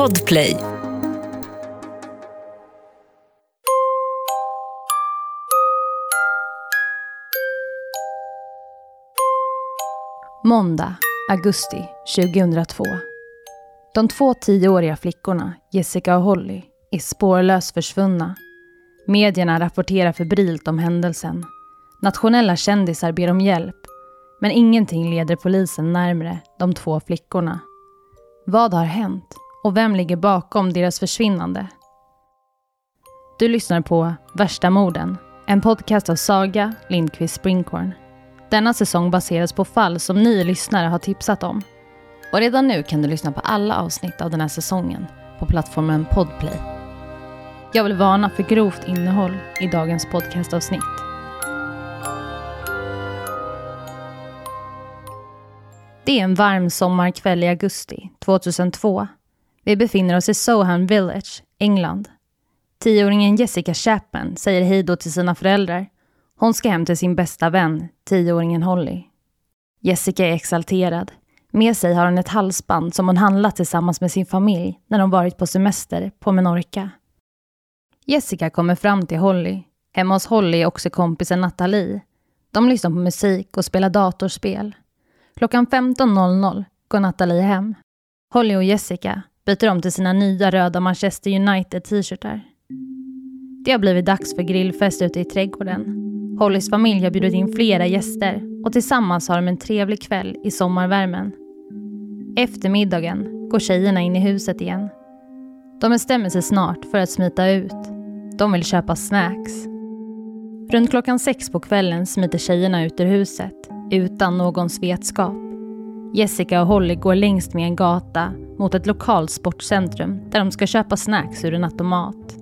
Podplay. Måndag, augusti 2002. De två tioåriga flickorna, Jessica och Holly, är spårlöst försvunna. Medierna rapporterar febrilt om händelsen. Nationella kändisar ber om hjälp. Men ingenting leder polisen närmre de två flickorna. Vad har hänt? Och vem ligger bakom deras försvinnande? Du lyssnar på Värsta morden, en podcast av Saga Lindqvist Springhorn. Denna säsong baseras på fall som ni lyssnare har tipsat om. Och redan nu kan du lyssna på alla avsnitt av den här säsongen på plattformen Podplay. Jag vill varna för grovt innehåll i dagens podcastavsnitt. Det är en varm sommarkväll i augusti 2002. Vi befinner oss i Soham Village, England. Tioåringen Jessica Chapman säger hej då till sina föräldrar. Hon ska hem till sin bästa vän, tioåringen Holly. Jessica är exalterad. Med sig har hon ett halsband som hon handlat tillsammans med sin familj när de varit på semester på Menorca. Jessica kommer fram till Holly. Hemma hos Holly är också kompisen Nathalie. De lyssnar på musik och spelar datorspel. Klockan 15.00 går Nathalie hem. Holly och Jessica byter om till sina nya röda Manchester United t-shirtar. Det har blivit dags för grillfest ute i trädgården. Hollys familj har bjudit in flera gäster och tillsammans har de en trevlig kväll i sommarvärmen. Efter middagen går tjejerna in i huset igen. De bestämmer sig snart för att smita ut. De vill köpa snacks. Runt klockan sex på kvällen smiter tjejerna ut ur huset utan någons vetskap. Jessica och Holly går längst med en gata mot ett lokalt sportcentrum där de ska köpa snacks ur en automat.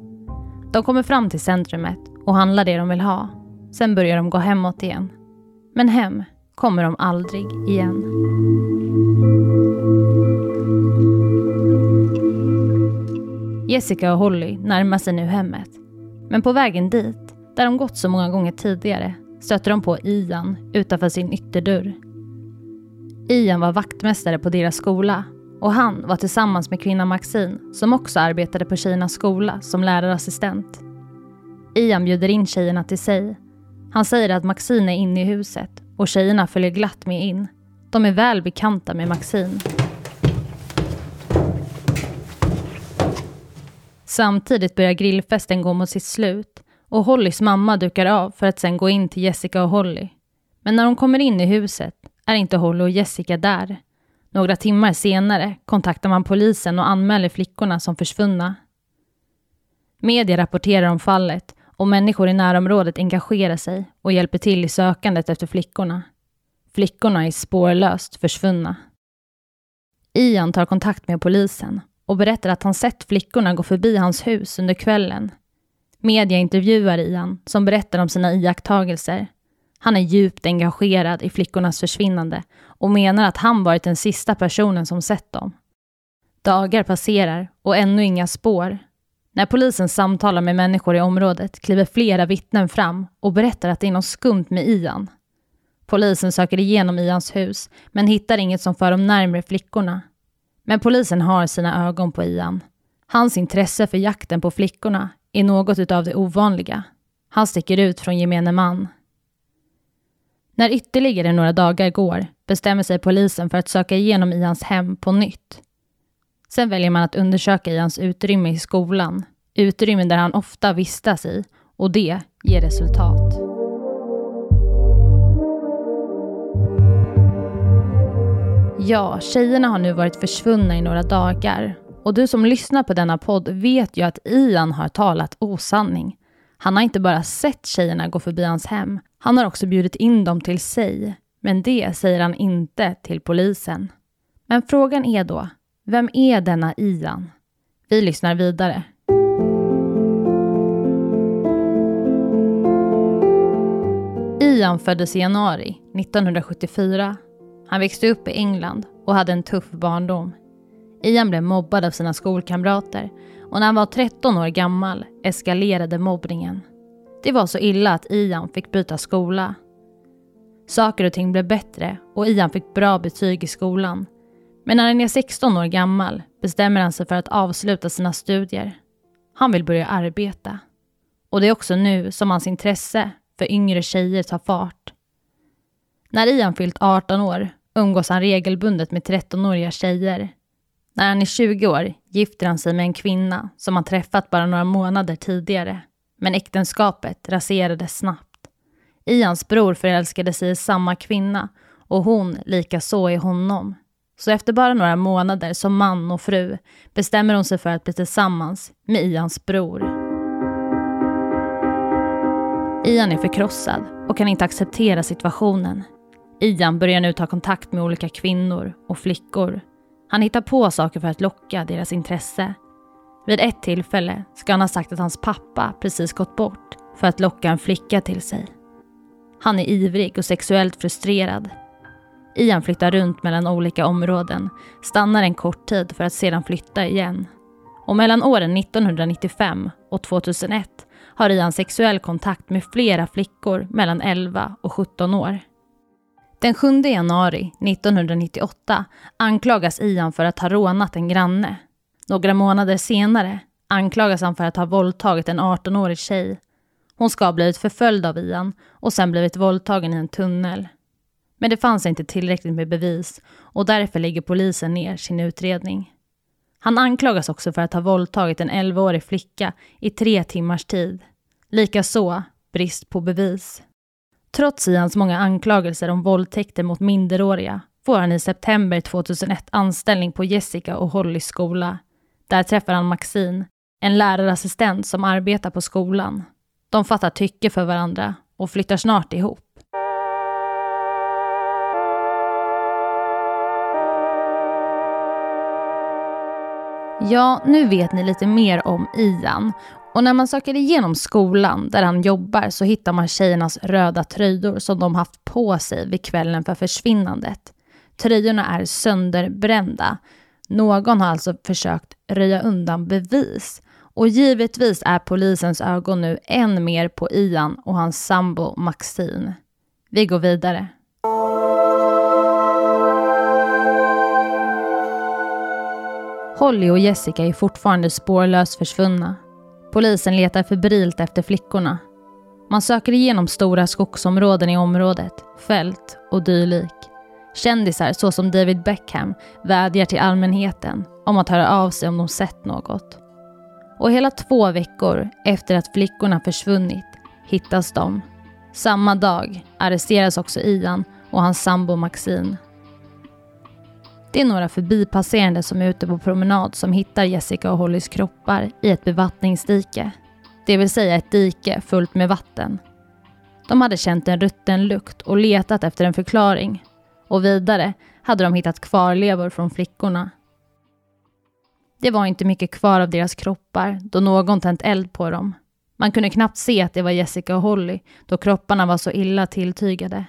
De kommer fram till centrumet och handlar det de vill ha. Sen börjar de gå hemåt igen. Men hem kommer de aldrig igen. Jessica och Holly närmar sig nu hemmet. Men på vägen dit, där de gått så många gånger tidigare, stöter de på Ian utanför sin ytterdörr. Ian var vaktmästare på deras skola och han var tillsammans med kvinnan Maxine som också arbetade på tjejernas skola som lärarassistent. Ian bjuder in tjejerna till sig. Han säger att Maxine är inne i huset och tjejerna följer glatt med in. De är väl bekanta med Maxine. Samtidigt börjar grillfesten gå mot sitt slut och Hollys mamma dukar av för att sen gå in till Jessica och Holly. Men när de kommer in i huset är inte Holly och Jessica där. Några timmar senare kontaktar man polisen och anmäler flickorna som försvunna. Media rapporterar om fallet och människor i närområdet engagerar sig och hjälper till i sökandet efter flickorna. Flickorna är spårlöst försvunna. Ian tar kontakt med polisen och berättar att han sett flickorna gå förbi hans hus under kvällen. Media intervjuar Ian som berättar om sina iakttagelser. Han är djupt engagerad i flickornas försvinnande och menar att han varit den sista personen som sett dem. Dagar passerar och ännu inga spår. När polisen samtalar med människor i området kliver flera vittnen fram och berättar att det är något skumt med Ian. Polisen söker igenom Ians hus men hittar inget som för dem närmare flickorna. Men polisen har sina ögon på Ian. Hans intresse för jakten på flickorna är något utav det ovanliga. Han sticker ut från gemene man. När ytterligare några dagar går bestämmer sig polisen för att söka igenom Ians hem på nytt. Sen väljer man att undersöka Ians utrymme i skolan, utrymmen där han ofta vistas i, och det ger resultat. Ja, tjejerna har nu varit försvunna i några dagar och du som lyssnar på denna podd vet ju att Ian har talat osanning. Han har inte bara sett tjejerna gå förbi hans hem, han har också bjudit in dem till sig. Men det säger han inte till polisen. Men frågan är då, vem är denna Ian? Vi lyssnar vidare. Ian föddes i januari 1974. Han växte upp i England och hade en tuff barndom. Ian blev mobbad av sina skolkamrater och när han var 13 år gammal eskalerade mobbningen. Det var så illa att Ian fick byta skola. Saker och ting blev bättre och Ian fick bra betyg i skolan. Men när han är 16 år gammal bestämmer han sig för att avsluta sina studier. Han vill börja arbeta. Och det är också nu som hans intresse för yngre tjejer tar fart. När Ian fyllt 18 år umgås han regelbundet med 13-åriga tjejer. När han är 20 år gifter han sig med en kvinna som han träffat bara några månader tidigare. Men äktenskapet raserades snabbt. Ians bror förälskade sig i samma kvinna och hon lika så i honom. Så efter bara några månader som man och fru bestämmer hon sig för att bli tillsammans med Ians bror. Ian är förkrossad och kan inte acceptera situationen. Ian börjar nu ta kontakt med olika kvinnor och flickor. Han hittar på saker för att locka deras intresse. Vid ett tillfälle ska han ha sagt att hans pappa precis gått bort för att locka en flicka till sig. Han är ivrig och sexuellt frustrerad. Ian flyttar runt mellan olika områden, stannar en kort tid för att sedan flytta igen. Och mellan åren 1995 och 2001 har Ian sexuell kontakt med flera flickor mellan 11 och 17 år. Den 7 januari 1998 anklagas Ian för att ha rånat en granne. Några månader senare anklagas han för att ha våldtagit en 18-årig tjej. Hon ska ha blivit förföljd av Ian och sen blivit våldtagen i en tunnel. Men det fanns inte tillräckligt med bevis och därför lägger polisen ner sin utredning. Han anklagas också för att ha våldtagit en 11-årig flicka i tre timmars tid. Likaså brist på bevis. Trots Ians många anklagelser om våldtäkter mot minderåriga får han i september 2001 anställning på Jessica och Hollys skola. Där träffar han Maxine, en lärarassistent som arbetar på skolan. De fattar tycke för varandra och flyttar snart ihop. Ja, nu vet ni lite mer om Ian. Och när man söker igenom skolan där han jobbar så hittar man tjejernas röda tröjor som de haft på sig vid kvällen för försvinnandet. Tröjorna är sönderbrända. Någon har alltså försökt röja undan bevis. Och givetvis är polisens ögon nu än mer på Ian och hans sambo Maxine. Vi går vidare. Holly och Jessica är fortfarande spårlöst försvunna. Polisen letar febrilt efter flickorna. Man söker igenom stora skogsområden i området, fält och dylik. Kändisar såsom David Beckham vädjar till allmänheten om att höra av sig om de sett något. Och hela två veckor efter att flickorna försvunnit hittas de. Samma dag arresteras också Ian och hans sambo Maxine. Det är några förbipasserande som är ute på promenad som hittar Jessica och Hollys kroppar i ett bevattningsdike. Det vill säga ett dike fullt med vatten. De hade känt en rutten lukt och letat efter en förklaring. Och vidare hade de hittat kvarlevor från flickorna. Det var inte mycket kvar av deras kroppar då någon tänt eld på dem. Man kunde knappt se att det var Jessica och Holly då kropparna var så illa tilltygade.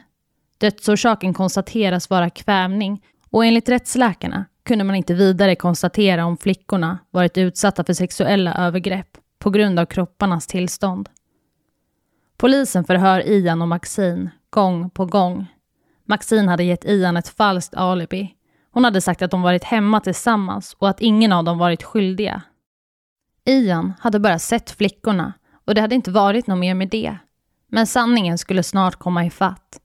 Dödsorsaken konstateras vara kvävning och enligt rättsläkarna kunde man inte vidare konstatera om flickorna varit utsatta för sexuella övergrepp på grund av kropparnas tillstånd. Polisen förhör Ian och Maxine gång på gång. Maxine hade gett Ian ett falskt alibi. Hon hade sagt att de varit hemma tillsammans och att ingen av dem varit skyldiga. Ian hade bara sett flickorna och det hade inte varit något mer med det. Men sanningen skulle snart komma i fatt.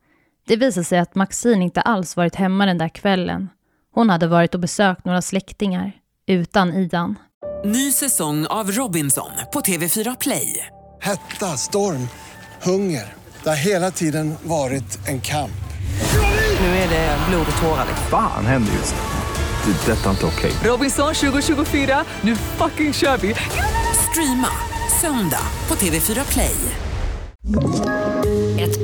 Det visade sig att Maxine inte alls varit hemma den där kvällen. Hon hade varit och besökt några släktingar, utan Ian. Ny säsong av Robinson på TV4 Play. Hetta, storm, hunger. Det har hela tiden varit en kamp. Nu är det blod och tårar. Fan händer just det. det detta är inte okej. Okay. Robinson 2024, nu fucking kör vi. Streama söndag på TV4 Play.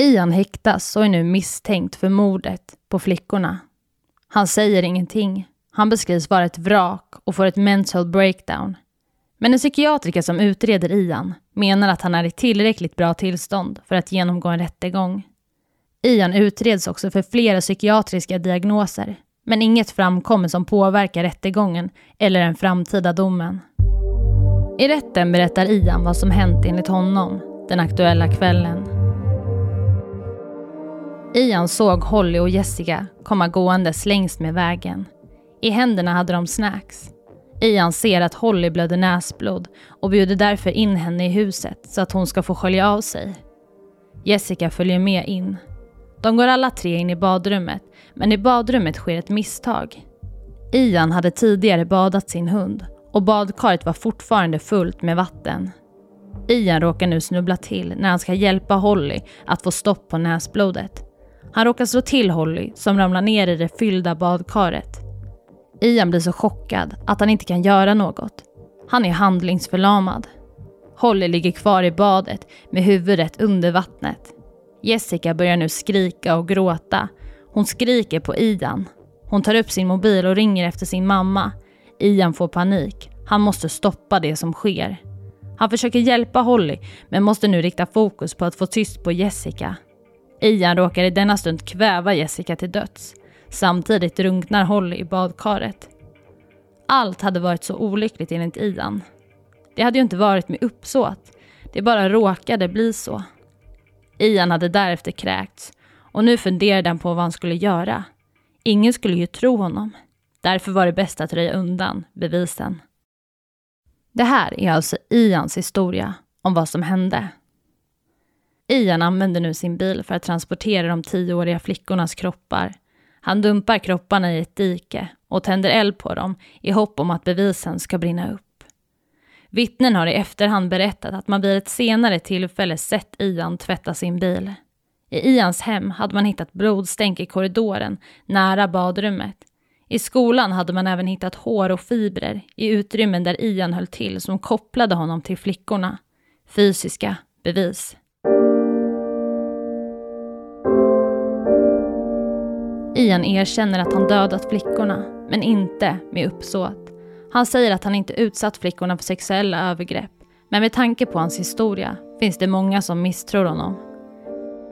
Ian häktas och är nu misstänkt för mordet på flickorna. Han säger ingenting, Han beskrivs vara ett vrak och får ett mental breakdown. Men en psykiatriker som utreder Ian menar att han är i tillräckligt bra tillstånd för att genomgå en rättegång. Ian utreds också för flera psykiatriska diagnoser, men inget framkommer som påverkar rättegången eller den framtida domen. I rätten berättar Ian vad som hänt enligt honom den aktuella kvällen. Ian såg Holly och Jessica komma gåendes längs med vägen. I händerna hade de snacks. Ian ser att Holly blöder näsblod och bjuder därför in henne i huset så att hon ska få skölja av sig. Jessica följer med in. De går alla tre in i badrummet, men i badrummet sker ett misstag. Ian hade tidigare badat sin hund och badkaret var fortfarande fullt med vatten. Ian råkar nu snubbla till när han ska hjälpa Holly att få stopp på näsblodet. Han råkar slå till Holly som ramlar ner i det fyllda badkaret. Ian blir så chockad att han inte kan göra något. Han är handlingsförlamad. Holly ligger kvar i badet med huvudet under vattnet. Jessica börjar nu skrika och gråta. Hon skriker på Ian. Hon tar upp sin mobil och ringer efter sin mamma. Ian får panik. Han måste stoppa det som sker. Han försöker hjälpa Holly men måste nu rikta fokus på att få tyst på Jessica. Ian råkar i denna stund kväva Jessica till döds. Samtidigt drunknar Holly i badkaret. Allt hade varit så olyckligt enligt Ian. Det hade ju inte varit med uppsåt. Det bara råkade bli så. Ian hade därefter kräkts och nu funderade han på vad han skulle göra. Ingen skulle ju tro honom. Därför var det bäst att röja undan bevisen. Det här är alltså Ians historia om vad som hände. Ian använder nu sin bil för att transportera de tioåriga flickornas kroppar. Han dumpar kropparna i ett dike och tänder eld på dem i hopp om att bevisen ska brinna upp. Vittnen har i efterhand berättat att man vid ett senare tillfälle sett Ian tvätta sin bil. I Ians hem hade man hittat blodstänk i korridoren nära badrummet. I skolan hade man även hittat hår och fibrer i utrymmen där Ian höll till som kopplade honom till flickorna. Fysiska bevis. Ian erkänner att han dödat flickorna, men inte med uppsåt. Han säger att han inte utsatt flickorna för sexuella övergrepp, men med tanke på hans historia finns det många som misstror honom.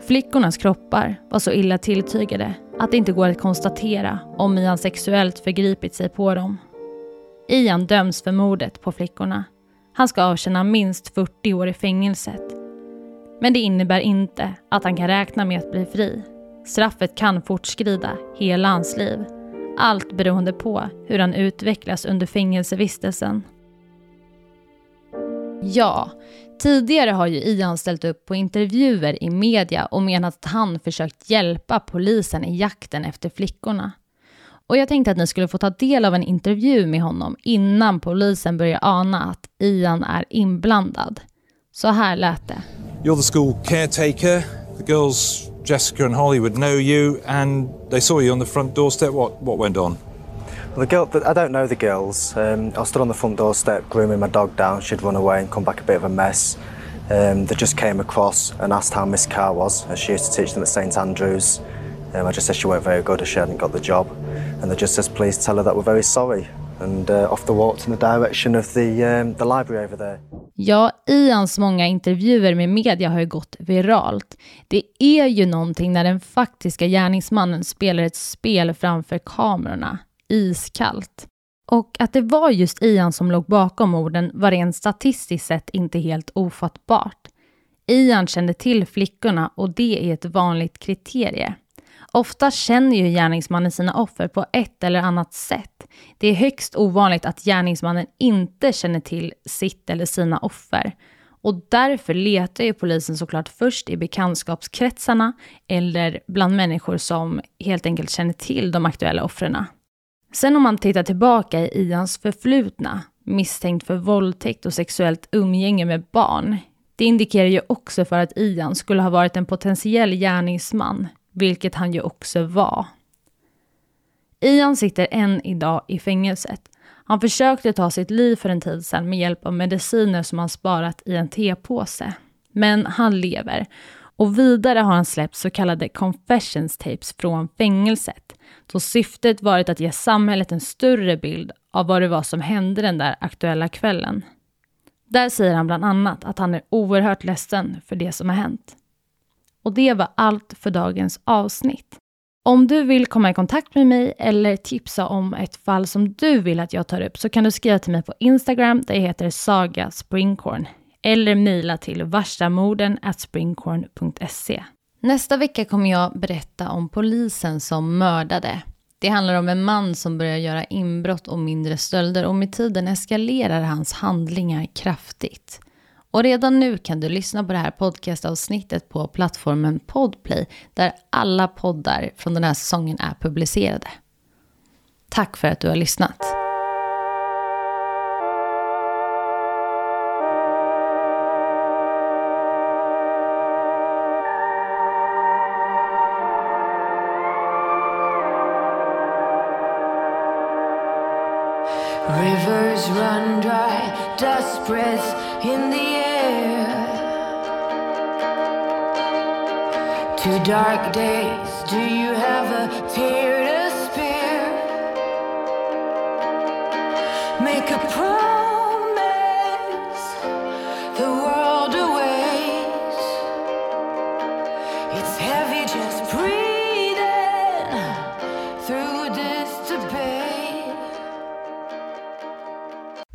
Flickornas kroppar var så illa tilltygade att det inte går att konstatera om Ian sexuellt förgripit sig på dem. Ian döms för mordet på flickorna. Han ska avtjäna minst 40 år i fängelset. Men det innebär inte att han kan räkna med att bli fri. Straffet kan fortskrida hela hans liv. Allt beroende på hur han utvecklas under fängelsevistelsen. Ja, tidigare har ju Ian ställt upp på intervjuer i media och menat att han försökt hjälpa polisen i jakten efter flickorna. Och jag tänkte att ni skulle få ta del av en intervju med honom innan polisen börjar ana att Ian är inblandad. Så här lät det. You're the school caretaker. The girls Jessica and Holly would know you, and they saw you on the front doorstep. What what went on? Well, the girl, I don't know the girls. Um, I stood on the front doorstep grooming my dog down. She'd run away and come back a bit of a mess. Um, they just came across and asked how Miss Carr was, as she used to teach them at St Andrews. Um, I just said she weren't very good, as she hadn't got the job. And they just says, please tell her that we're very sorry. And uh, off the walked in the direction of the, um, the library over there. Ja, Ians många intervjuer med media har ju gått viralt. Det är ju någonting när den faktiska gärningsmannen spelar ett spel framför kamerorna, iskallt. Och att det var just Ian som låg bakom morden var rent statistiskt sett inte helt ofattbart. Ian kände till flickorna och det är ett vanligt kriterie. Ofta känner ju gärningsmannen sina offer på ett eller annat sätt. Det är högst ovanligt att gärningsmannen inte känner till sitt eller sina offer. Och därför letar ju polisen såklart först i bekantskapskretsarna eller bland människor som helt enkelt känner till de aktuella offren. Sen om man tittar tillbaka i Ians förflutna, misstänkt för våldtäkt och sexuellt umgänge med barn, det indikerar ju också för att Ian skulle ha varit en potentiell gärningsman vilket han ju också var. Ian sitter än idag i fängelset. Han försökte ta sitt liv för en tid sedan med hjälp av mediciner som han sparat i en tepåse. Men han lever. Och vidare har han släppt så kallade confessions tapes från fängelset. Då syftet varit att ge samhället en större bild av vad det var som hände den där aktuella kvällen. Där säger han bland annat att han är oerhört ledsen för det som har hänt. Och det var allt för dagens avsnitt. Om du vill komma i kontakt med mig eller tipsa om ett fall som du vill att jag tar upp så kan du skriva till mig på Instagram, där jag heter Saga Springcorn. Eller mejla till varstamorden springcorn.se. Nästa vecka kommer jag berätta om polisen som mördade. Det handlar om en man som börjar göra inbrott och mindre stölder och med tiden eskalerar hans handlingar kraftigt. Och redan nu kan du lyssna på det här podcastavsnittet på plattformen Podplay där alla poddar från den här säsongen är publicerade. Tack för att du har lyssnat. Rivers run dry, dust breaths in the air. Two dark days, do you have a tear